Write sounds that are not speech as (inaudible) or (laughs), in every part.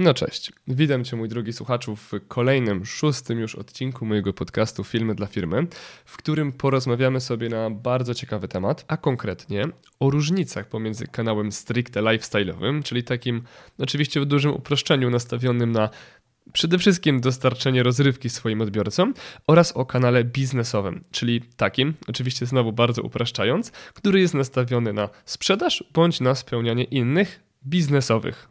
No cześć, witam Cię mój drogi słuchaczu w kolejnym, szóstym już odcinku mojego podcastu Filmy dla Firmy, w którym porozmawiamy sobie na bardzo ciekawy temat, a konkretnie o różnicach pomiędzy kanałem stricte lifestyle'owym, czyli takim oczywiście w dużym uproszczeniu nastawionym na przede wszystkim dostarczenie rozrywki swoim odbiorcom oraz o kanale biznesowym, czyli takim, oczywiście znowu bardzo upraszczając, który jest nastawiony na sprzedaż bądź na spełnianie innych biznesowych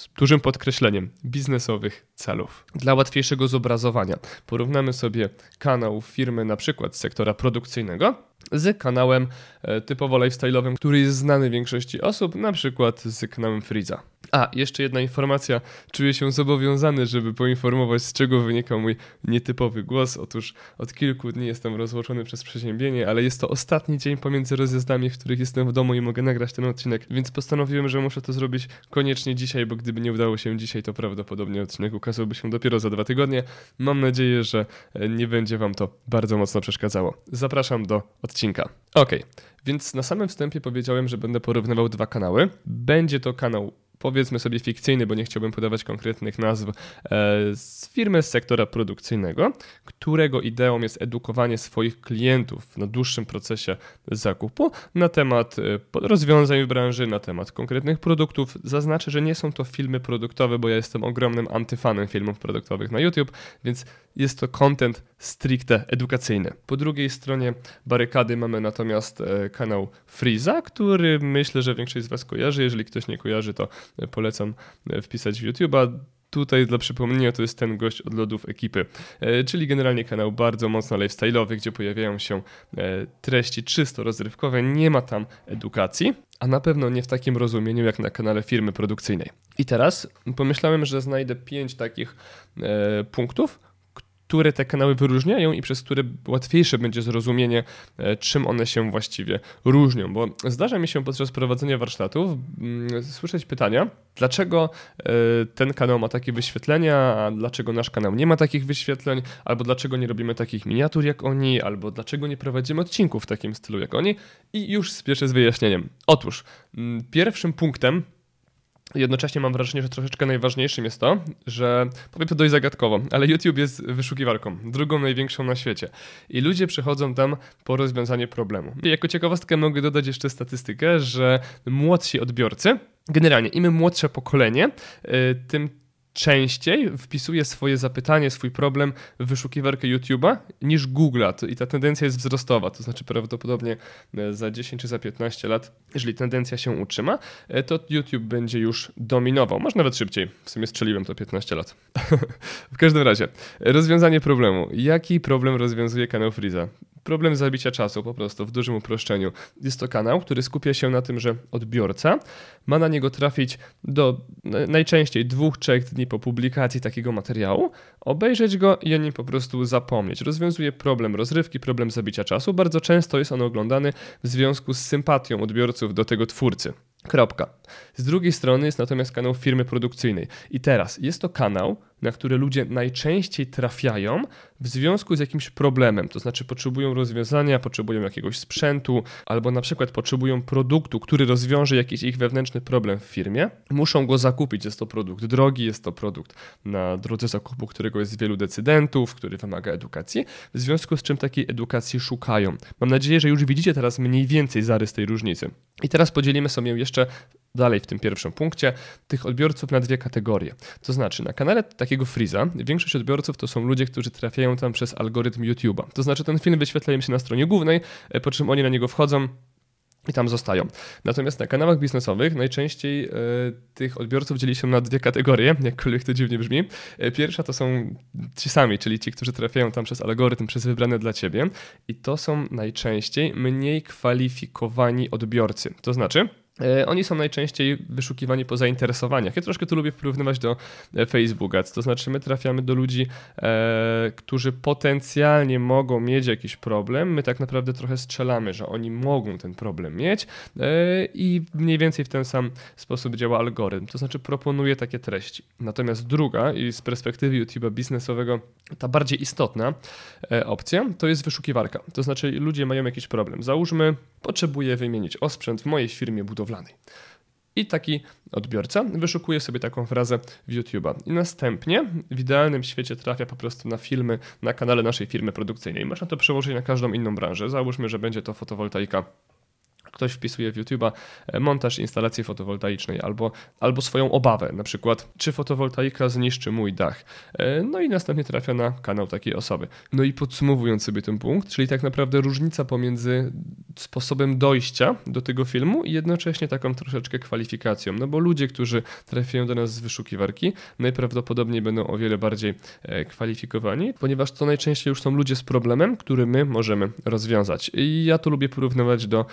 z dużym podkreśleniem biznesowych celów. Dla łatwiejszego zobrazowania porównamy sobie kanał firmy na przykład z sektora produkcyjnego z kanałem e, typowo lifestyle'owym, który jest znany większości osób, na przykład z kanałem Freeza. A, jeszcze jedna informacja. Czuję się zobowiązany, żeby poinformować, z czego wynika mój nietypowy głos. Otóż od kilku dni jestem rozłączony przez przeziębienie, ale jest to ostatni dzień pomiędzy rozjazdami, w których jestem w domu i mogę nagrać ten odcinek, więc postanowiłem, że muszę to zrobić koniecznie dzisiaj, bo gdyby nie udało się dzisiaj, to prawdopodobnie odcinek ukazałby się dopiero za dwa tygodnie. Mam nadzieję, że e, nie będzie Wam to bardzo mocno przeszkadzało. Zapraszam do odcinka. Ok, więc na samym wstępie powiedziałem, że będę porównywał dwa kanały. Będzie to kanał powiedzmy sobie fikcyjny, bo nie chciałbym podawać konkretnych nazw, e, z firmy z sektora produkcyjnego, którego ideą jest edukowanie swoich klientów na dłuższym procesie zakupu na temat e, rozwiązań w branży, na temat konkretnych produktów. Zaznaczę, że nie są to filmy produktowe, bo ja jestem ogromnym antyfanem filmów produktowych na YouTube, więc jest to content stricte edukacyjny. Po drugiej stronie barykady mamy natomiast e, kanał Freeza, który myślę, że większość z Was kojarzy. Jeżeli ktoś nie kojarzy, to polecam e, wpisać w YouTube'a. Tutaj dla przypomnienia to jest ten gość od lodów ekipy, e, czyli generalnie kanał bardzo mocno lifestyle'owy, gdzie pojawiają się treści czysto rozrywkowe, nie ma tam edukacji, a na pewno nie w takim rozumieniu jak na kanale firmy produkcyjnej. I teraz pomyślałem, że znajdę pięć takich punktów, które te kanały wyróżniają i przez które łatwiejsze będzie zrozumienie, e, czym one się właściwie różnią. Bo zdarza mi się podczas prowadzenia warsztatów słyszeć pytania, dlaczego e, ten kanał ma takie wyświetlenia, a dlaczego nasz kanał nie ma takich wyświetleń, albo dlaczego nie robimy takich miniatur jak oni, albo dlaczego nie prowadzimy odcinków w takim stylu jak oni. I już spieszę z wyjaśnieniem. Otóż, pierwszym punktem, Jednocześnie mam wrażenie, że troszeczkę najważniejszym jest to, że powiem to dość zagadkowo, ale YouTube jest wyszukiwarką, drugą największą na świecie. I ludzie przychodzą tam po rozwiązanie problemu. I jako ciekawostkę mogę dodać jeszcze statystykę, że młodsi odbiorcy, generalnie im młodsze pokolenie, y, tym częściej wpisuje swoje zapytanie, swój problem w wyszukiwarkę YouTube'a niż Google'a i ta tendencja jest wzrostowa, to znaczy prawdopodobnie e, za 10 czy za 15 lat, jeżeli tendencja się utrzyma, e, to YouTube będzie już dominował, może nawet szybciej, w sumie strzeliłem to 15 lat. (laughs) w każdym razie, rozwiązanie problemu. Jaki problem rozwiązuje kanał Freeza? Problem zabicia czasu po prostu w dużym uproszczeniu. Jest to kanał, który skupia się na tym, że odbiorca ma na niego trafić do najczęściej dwóch, trzech dni po publikacji takiego materiału, obejrzeć go i o nim po prostu zapomnieć. Rozwiązuje problem rozrywki, problem zabicia czasu. Bardzo często jest on oglądany w związku z sympatią odbiorców do tego twórcy. Kropka. Z drugiej strony jest natomiast kanał firmy produkcyjnej. I teraz jest to kanał, na które ludzie najczęściej trafiają w związku z jakimś problemem, to znaczy potrzebują rozwiązania, potrzebują jakiegoś sprzętu, albo na przykład potrzebują produktu, który rozwiąże jakiś ich wewnętrzny problem w firmie, muszą go zakupić. Jest to produkt drogi, jest to produkt na drodze zakupu, którego jest wielu decydentów, który wymaga edukacji, w związku z czym takiej edukacji szukają. Mam nadzieję, że już widzicie teraz mniej więcej zarys tej różnicy. I teraz podzielimy sobie jeszcze dalej w tym pierwszym punkcie tych odbiorców na dwie kategorie. To znaczy, na kanale takiego Freeza większość odbiorców to są ludzie, którzy trafiają tam przez algorytm YouTube'a. To znaczy, ten film wyświetla im się na stronie głównej, e, po czym oni na niego wchodzą, i tam zostają. Natomiast na kanałach biznesowych najczęściej y, tych odbiorców dzieli się na dwie kategorie, jakkolwiek to dziwnie brzmi. E, pierwsza to są ci sami, czyli ci, którzy trafiają tam przez algorytm, przez wybrane dla ciebie, i to są najczęściej mniej kwalifikowani odbiorcy. To znaczy, oni są najczęściej wyszukiwani po zainteresowaniach. Ja troszkę to lubię porównywać do e, Facebooka, to znaczy my trafiamy do ludzi, e, którzy potencjalnie mogą mieć jakiś problem. My tak naprawdę trochę strzelamy, że oni mogą ten problem mieć e, i mniej więcej w ten sam sposób działa algorytm, to znaczy proponuje takie treści. Natomiast druga i z perspektywy YouTube'a biznesowego ta bardziej istotna e, opcja to jest wyszukiwarka. To znaczy ludzie mają jakiś problem. Załóżmy, potrzebuję wymienić osprzęt w mojej firmie budowlanej. I taki odbiorca wyszukuje sobie taką frazę w YouTube'a. I następnie w idealnym świecie trafia po prostu na filmy na kanale naszej firmy produkcyjnej. Można to przełożyć na każdą inną branżę. Załóżmy, że będzie to fotowoltaika ktoś wpisuje w YouTube'a e, montaż instalacji fotowoltaicznej albo, albo swoją obawę, na przykład czy fotowoltaika zniszczy mój dach. E, no i następnie trafia na kanał takiej osoby. No i podsumowując sobie ten punkt, czyli tak naprawdę różnica pomiędzy sposobem dojścia do tego filmu i jednocześnie taką troszeczkę kwalifikacją. No bo ludzie, którzy trafiają do nas z wyszukiwarki, najprawdopodobniej będą o wiele bardziej e, kwalifikowani, ponieważ to najczęściej już są ludzie z problemem, który my możemy rozwiązać. I ja to lubię porównywać do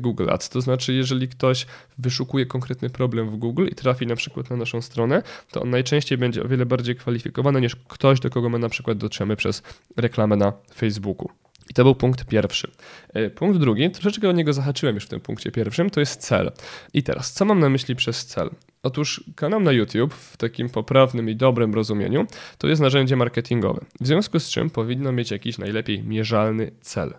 Google Ads. To znaczy, jeżeli ktoś wyszukuje konkretny problem w Google i trafi na przykład na naszą stronę, to on najczęściej będzie o wiele bardziej kwalifikowany niż ktoś, do kogo my na przykład dotrzemy przez reklamę na Facebooku. I to był punkt pierwszy. E, punkt drugi, troszeczkę o niego zahaczyłem już w tym punkcie pierwszym, to jest cel. I teraz, co mam na myśli przez cel? Otóż kanał na YouTube w takim poprawnym i dobrym rozumieniu to jest narzędzie marketingowe, w związku z czym powinno mieć jakiś najlepiej mierzalny cel.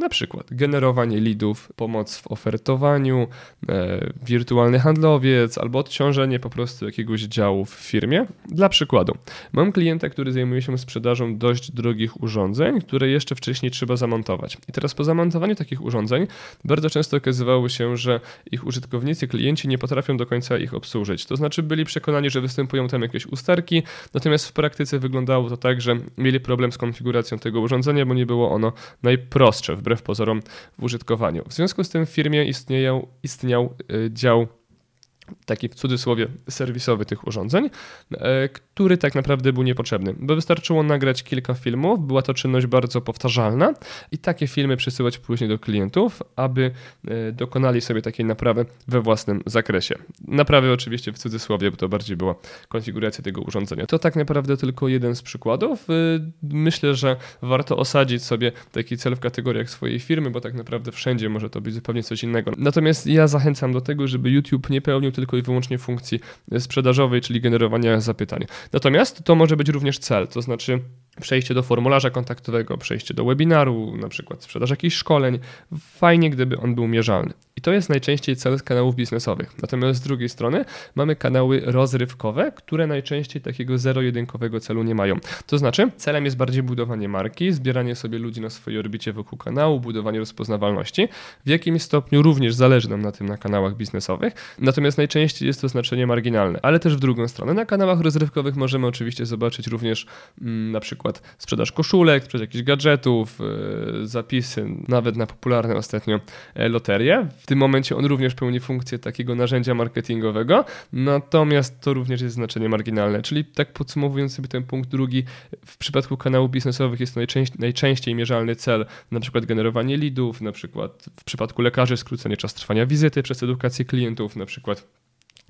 Na przykład generowanie leadów, pomoc w ofertowaniu, e, wirtualny handlowiec albo odciążenie po prostu jakiegoś działu w firmie. Dla przykładu, mam klienta, który zajmuje się sprzedażą dość drogich urządzeń, które jeszcze wcześniej trzeba zamontować. I teraz po zamontowaniu takich urządzeń bardzo często okazywało się, że ich użytkownicy, klienci nie potrafią do końca ich obsłużyć. To znaczy byli przekonani, że występują tam jakieś usterki, natomiast w praktyce wyglądało to tak, że mieli problem z konfiguracją tego urządzenia, bo nie było ono najprostsze wbrew pozorom w użytkowaniu. W związku z tym w firmie istnieją, istniał y, dział taki w cudzysłowie serwisowy tych urządzeń, e, który tak naprawdę był niepotrzebny, bo wystarczyło nagrać kilka filmów, była to czynność bardzo powtarzalna i takie filmy przesyłać później do klientów, aby e, dokonali sobie takiej naprawy we własnym zakresie. Naprawy oczywiście w cudzysłowie, bo to bardziej była konfiguracja tego urządzenia. To tak naprawdę tylko jeden z przykładów. E, myślę, że warto osadzić sobie taki cel w kategoriach swojej firmy, bo tak naprawdę wszędzie może to być zupełnie coś innego. Natomiast ja zachęcam do tego, żeby YouTube nie pełnił tylko i wyłącznie funkcji sprzedażowej, czyli generowania zapytań. Natomiast to może być również cel, to znaczy przejście do formularza kontaktowego, przejście do webinaru, na przykład sprzedaż jakichś szkoleń. Fajnie, gdyby on był mierzalny. I to jest najczęściej cel z kanałów biznesowych. Natomiast z drugiej strony mamy kanały rozrywkowe, które najczęściej takiego zero-jedynkowego celu nie mają. To znaczy, celem jest bardziej budowanie marki, zbieranie sobie ludzi na swojej orbicie wokół kanału, budowanie rozpoznawalności. W jakimś stopniu również zależy nam na tym na kanałach biznesowych. Natomiast najczęściej jest to znaczenie marginalne, ale też w drugą stronę. Na kanałach rozrywkowych możemy oczywiście zobaczyć również mm, na przykład sprzedaż koszulek, sprzedaż jakichś gadżetów, yy, zapisy, nawet na popularne ostatnio e, loterie. W tym momencie on również pełni funkcję takiego narzędzia marketingowego, natomiast to również jest znaczenie marginalne. Czyli tak podsumowując sobie ten punkt drugi, w przypadku kanałów biznesowych jest to najczęściej, najczęściej mierzalny cel, na przykład generowanie leadów, na przykład w przypadku lekarzy skrócenie czas trwania wizyty przez edukację klientów, na przykład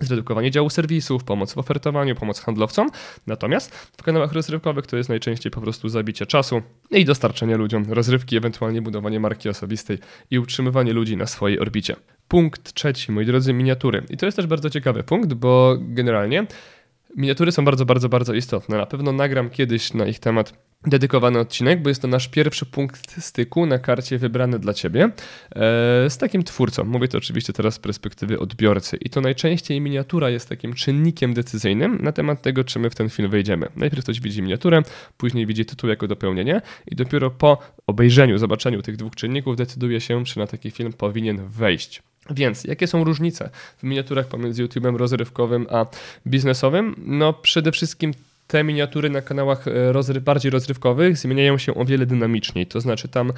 zredukowanie działu serwisów, pomoc w ofertowaniu, pomoc handlowcom. Natomiast w kanałach rozrywkowych to jest najczęściej po prostu zabicie czasu i dostarczenie ludziom rozrywki, ewentualnie budowanie marki osobistej i utrzymywanie ludzi na swojej orbicie. Punkt trzeci, moi drodzy, miniatury. I to jest też bardzo ciekawy punkt, bo generalnie miniatury są bardzo, bardzo, bardzo istotne. Na pewno nagram kiedyś na ich temat dedykowany odcinek, bo jest to nasz pierwszy punkt styku na karcie wybrany dla Ciebie e, z takim twórcą. Mówię to oczywiście teraz z perspektywy odbiorcy i to najczęściej miniatura jest takim czynnikiem decyzyjnym na temat tego, czy my w ten film wejdziemy. Najpierw ktoś widzi miniaturę, później widzi tytuł jako dopełnienie i dopiero po obejrzeniu, zobaczeniu tych dwóch czynników decyduje się, czy na taki film powinien wejść. Więc jakie są różnice w miniaturach pomiędzy YouTube'em rozrywkowym a biznesowym? No przede wszystkim te miniatury na kanałach e, rozry bardziej rozrywkowych zmieniają się o wiele dynamiczniej. To znaczy tam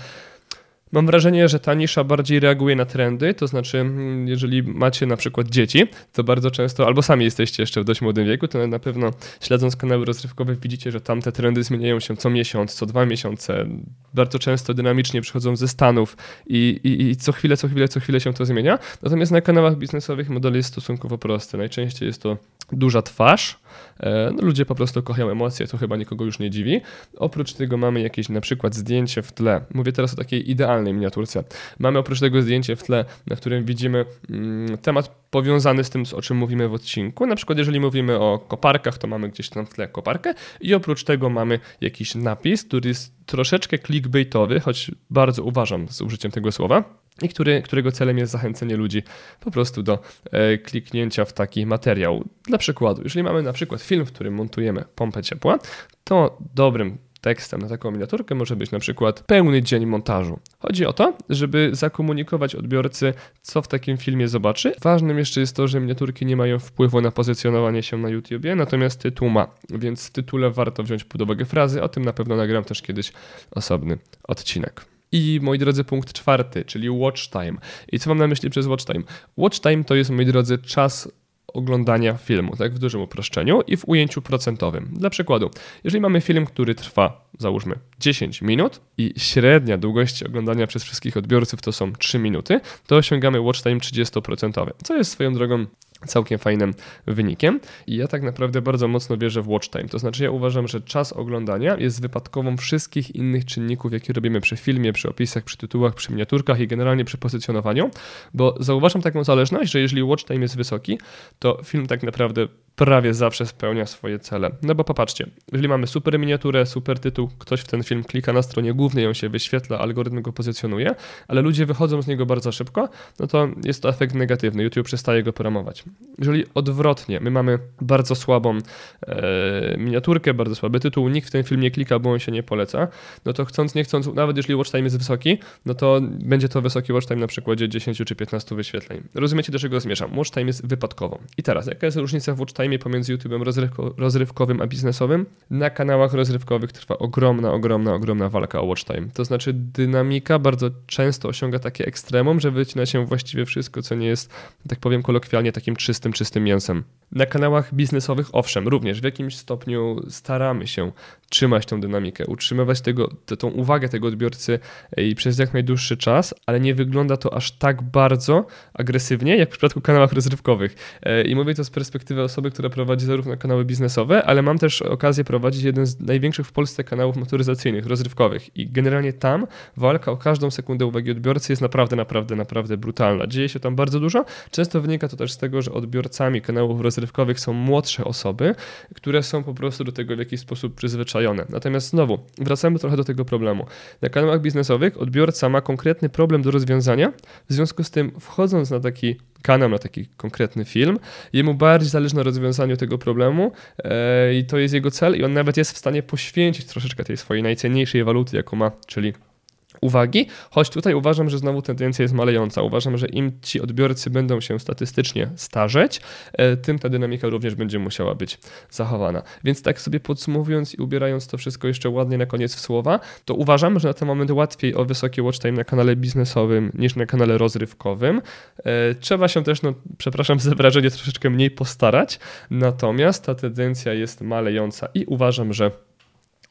Mam wrażenie, że ta nisza bardziej reaguje na trendy, to znaczy, mm, jeżeli macie na przykład dzieci, to bardzo często, albo sami jesteście jeszcze w dość młodym wieku, to na pewno śledząc kanały rozrywkowe widzicie, że tam te trendy zmieniają się co miesiąc, co dwa miesiące, bardzo często dynamicznie przychodzą ze Stanów i, i, i co chwilę, co chwilę, co chwilę się to zmienia. Natomiast na kanałach biznesowych model jest stosunkowo prosty. Najczęściej jest to duża twarz, e, no, ludzie po prostu kochają emocje, to chyba nikogo już nie dziwi. Oprócz tego mamy jakieś na przykład zdjęcie w tle. Mówię teraz o takiej idealnej miniaturce. Mamy oprócz tego zdjęcie w tle, na którym widzimy mm, temat powiązany z tym, o czym mówimy w odcinku. Na przykład, jeżeli mówimy o koparkach, to mamy gdzieś tam w tle koparkę i oprócz tego mamy jakiś napis, który jest troszeczkę clickbaitowy, choć bardzo uważam z użyciem tego słowa. i który, którego celem jest zachęcenie ludzi po prostu do e, kliknięcia w taki materiał. Dla przykładu, jeżeli mamy na przykład film, w którym montujemy pompę ciepła, to dobrym tekstem na taką miniaturkę może być na przykład pełny dzień montażu. Chodzi o to, żeby zakomunikować odbiorcy, co w takim filmie zobaczy. Ważnym jeszcze jest to, że miniaturki nie mają wpływu na pozycjonowanie się na YouTubie, natomiast tytuł ma, więc w tytule warto wziąć pod uwagę frazy. O tym na pewno nagram też kiedyś osobny odcinek. I moi drodzy, punkt czwarty, czyli watch time. I co mam na myśli przez watch time? Watch time to jest, moi drodzy, czas oglądania filmu, tak w dużym uproszczeniu i w ujęciu procentowym. Dla przykładu, jeżeli mamy film, który trwa, załóżmy, 10 minut i średnia długość oglądania przez wszystkich odbiorców to są 3 minuty, to osiągamy watch time 30%, co jest swoją drogą całkiem fajnym wynikiem. I ja tak naprawdę bardzo mocno wierzę w watch time. To znaczy, ja uważam, że czas oglądania jest wypadkową wszystkich innych czynników, jakie robimy przy filmie, przy opisach, przy tytułach, przy miniaturkach i generalnie przy pozycjonowaniu, bo zauważam taką zależność, że jeżeli watch time jest wysoki, to film tak naprawdę prawie zawsze spełnia swoje cele. No bo popatrzcie, jeżeli mamy super miniaturę, super tytuł, ktoś w ten film klika na stronie głównej, on się wyświetla, algorytm go pozycjonuje, ale ludzie wychodzą z niego bardzo szybko, no to jest to efekt negatywny. YouTube przestaje go promować. Jeżeli odwrotnie, my mamy bardzo słabą e, miniaturkę, bardzo słaby tytuł, nikt w ten film nie klika, bo on się nie poleca, no to chcąc, nie chcąc, nawet jeżeli watch time jest wysoki, no to będzie to wysoki watch time na przykładzie 10 czy 15 wyświetleń. Rozumiecie, do czego zmierzam? Watch time jest wypadkową. I teraz, jaka jest różnica w watch time pomiędzy YouTube'em rozrywko, rozrywkowym a biznesowym? Na kanałach rozrywkowych trwa ogromna, ogromna, ogromna walka o watch time. To znaczy dynamika bardzo często osiąga takie ekstremum, że wycina się właściwie wszystko, co nie jest, tak powiem kolokwialnie, takim czystym, czystym mięsem. Na kanałach biznesowych, owszem, również w jakimś stopniu staramy się trzymać tą dynamikę, utrzymywać tego, tą uwagę tego odbiorcy i przez jak najdłuższy czas, ale nie wygląda to aż tak bardzo agresywnie, jak w przypadku kanałach rozrywkowych. E, I mówię to z perspektywy osoby, która prowadzi zarówno kanały biznesowe, ale mam też okazję prowadzić jeden z największych w Polsce kanałów motoryzacyjnych, rozrywkowych. I generalnie tam walka o każdą sekundę uwagi odbiorcy jest naprawdę, naprawdę, naprawdę brutalna. Dzieje się tam bardzo dużo. Często wynika to też z tego, że odbiorcami kanałów rozrywkowych są młodsze osoby, które są po prostu do tego w jakiś sposób przyzwyczajone. Natomiast znowu, wracamy trochę do tego problemu. Na kanałach biznesowych odbiorca ma konkretny problem do rozwiązania, w związku z tym wchodząc na taki kanał na taki konkretny film. Jemu bardziej zależy na rozwiązaniu tego problemu e, i to jest jego cel i on nawet jest w stanie poświęcić troszeczkę tej swojej najcenniejszej waluty, jaką ma, czyli uwagi, choć tutaj uważam, że znowu tendencja jest malejąca. Uważam, że im ci odbiorcy będą się statystycznie starzeć, e, tym ta dynamika również będzie musiała być zachowana. Więc tak sobie podsumowując i ubierając to wszystko jeszcze ładnie na koniec w słowa, to uważam, że na ten moment łatwiej o wysoki watch time na kanale biznesowym niż na kanale rozrywkowym. E, trzeba się też, no przepraszam za wrażenie, troszeczkę mniej postarać, natomiast ta tendencja jest malejąca i uważam, że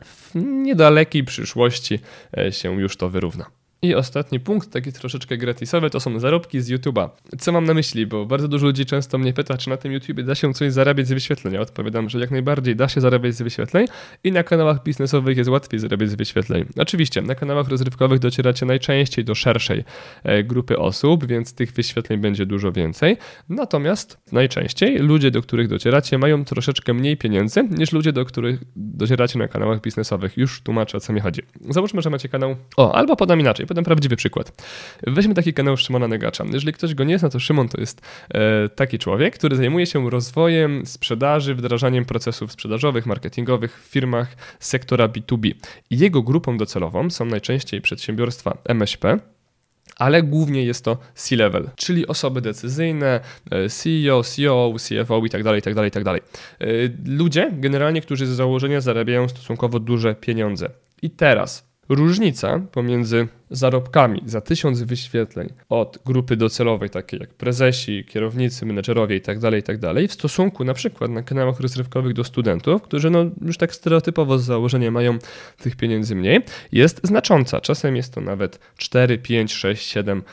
w niedalekiej przyszłości e, się już to wyrówna. I ostatni punkt, taki troszeczkę gratisowy, to są zarobki z YouTube'a. Co mam na myśli? Bo bardzo dużo ludzi często mnie pyta, czy na tym YouTubie da się coś zarabiać z wyświetleń. Ja odpowiadam, że jak najbardziej da się zarabiać z wyświetleń i na kanałach biznesowych jest łatwiej zarabiać z wyświetleń. Oczywiście, na kanałach rozrywkowych docieracie najczęściej do szerszej e, grupy osób, więc tych wyświetleń będzie dużo więcej. Natomiast najczęściej ludzie, do których docieracie, mają troszeczkę mniej pieniędzy niż ludzie, do których docieracie na kanałach biznesowych. Już tłumaczę, o co mi chodzi. Załóżmy, że macie kanał. O, albo podam inaczej podam prawdziwy przykład. Weźmy taki kanał Szymona Negacza. Jeżeli ktoś go nie zna, to Szymon to jest e, taki człowiek, który zajmuje się rozwojem sprzedaży, wdrażaniem procesów sprzedażowych, marketingowych w firmach sektora B2B. I jego grupą docelową są najczęściej przedsiębiorstwa MŚP, ale głównie jest to C-level, czyli osoby decyzyjne, e, CEO, CEO, CFO itd., itd., itd. Ludzie generalnie, którzy z założenia zarabiają stosunkowo duże pieniądze. I teraz różnica pomiędzy zarobkami za tysiąc wyświetleń od grupy docelowej, takiej jak prezesi, kierownicy, menedżerowie itd., tak itd., tak w stosunku na przykład na kanałach rozrywkowych do studentów, którzy no już tak stereotypowo z założenia mają tych pieniędzy mniej, jest znacząca. Czasem jest to nawet 4, 5, 6, 7,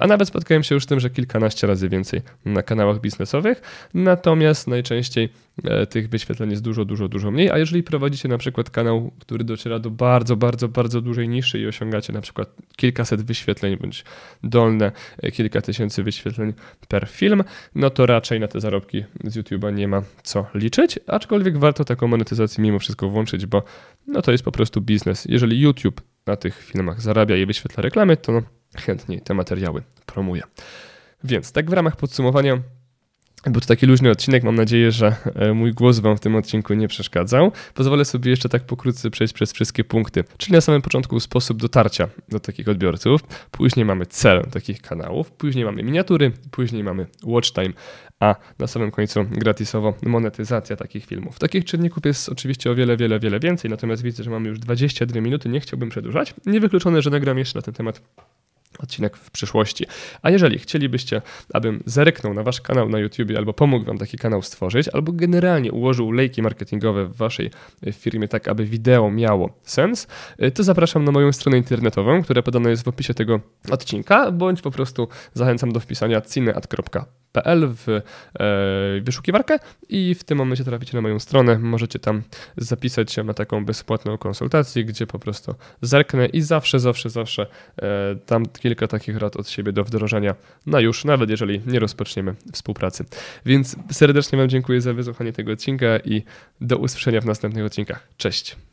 a nawet spotkałem się już z tym, że kilkanaście razy więcej na kanałach biznesowych, natomiast najczęściej e, tych wyświetleń jest dużo, dużo, dużo mniej, a jeżeli prowadzicie na przykład kanał, który dociera do bardzo, bardzo, bardzo dużej niszy i osiągacie na przykład kilkaset wyświetleń bądź dolne e, kilka tysięcy wyświetleń per film, no to raczej na te zarobki z YouTube'a nie ma co liczyć, aczkolwiek warto taką monetyzację mimo wszystko włączyć, bo no to jest po prostu biznes. Jeżeli YouTube na tych filmach zarabia i wyświetla reklamy, to no, chętniej te materiały promuję. Więc tak w ramach podsumowania był to taki luźny odcinek. Mam nadzieję, że e, mój głos Wam w tym odcinku nie przeszkadzał. Pozwolę sobie jeszcze tak pokrótce przejść przez wszystkie punkty. Czyli na samym początku sposób dotarcia do takich odbiorców, później mamy cel takich kanałów, później mamy miniatury, później mamy watch time, a na samym końcu gratisowo monetyzacja takich filmów. Takich czynników jest oczywiście o wiele, wiele, wiele więcej, natomiast widzę, że mamy już 22 minuty, nie chciałbym przedłużać. Niewykluczone, że nagram jeszcze na ten temat odcinek w przyszłości. A jeżeli chcielibyście, abym zerknął na wasz kanał na YouTube albo pomógł wam taki kanał stworzyć, albo generalnie ułożył lejki marketingowe w waszej e, firmie tak, aby wideo miało sens, e, to zapraszam na moją stronę internetową, która podana jest w opisie tego odcinka, bądź po prostu zachęcam do wpisania cineat.pl w e, wyszukiwarkę i w tym momencie traficie na moją stronę. Możecie tam zapisać się na taką bezpłatną konsultację, gdzie po prostu zerknę i zawsze, zawsze, zawsze e, tam kilka takich rad od siebie do wdrożenia na już, nawet jeżeli nie rozpoczniemy współpracy. Więc serdecznie Wam dziękuję za wysłuchanie tego odcinka i do usłyszenia w następnych odcinkach. Cześć!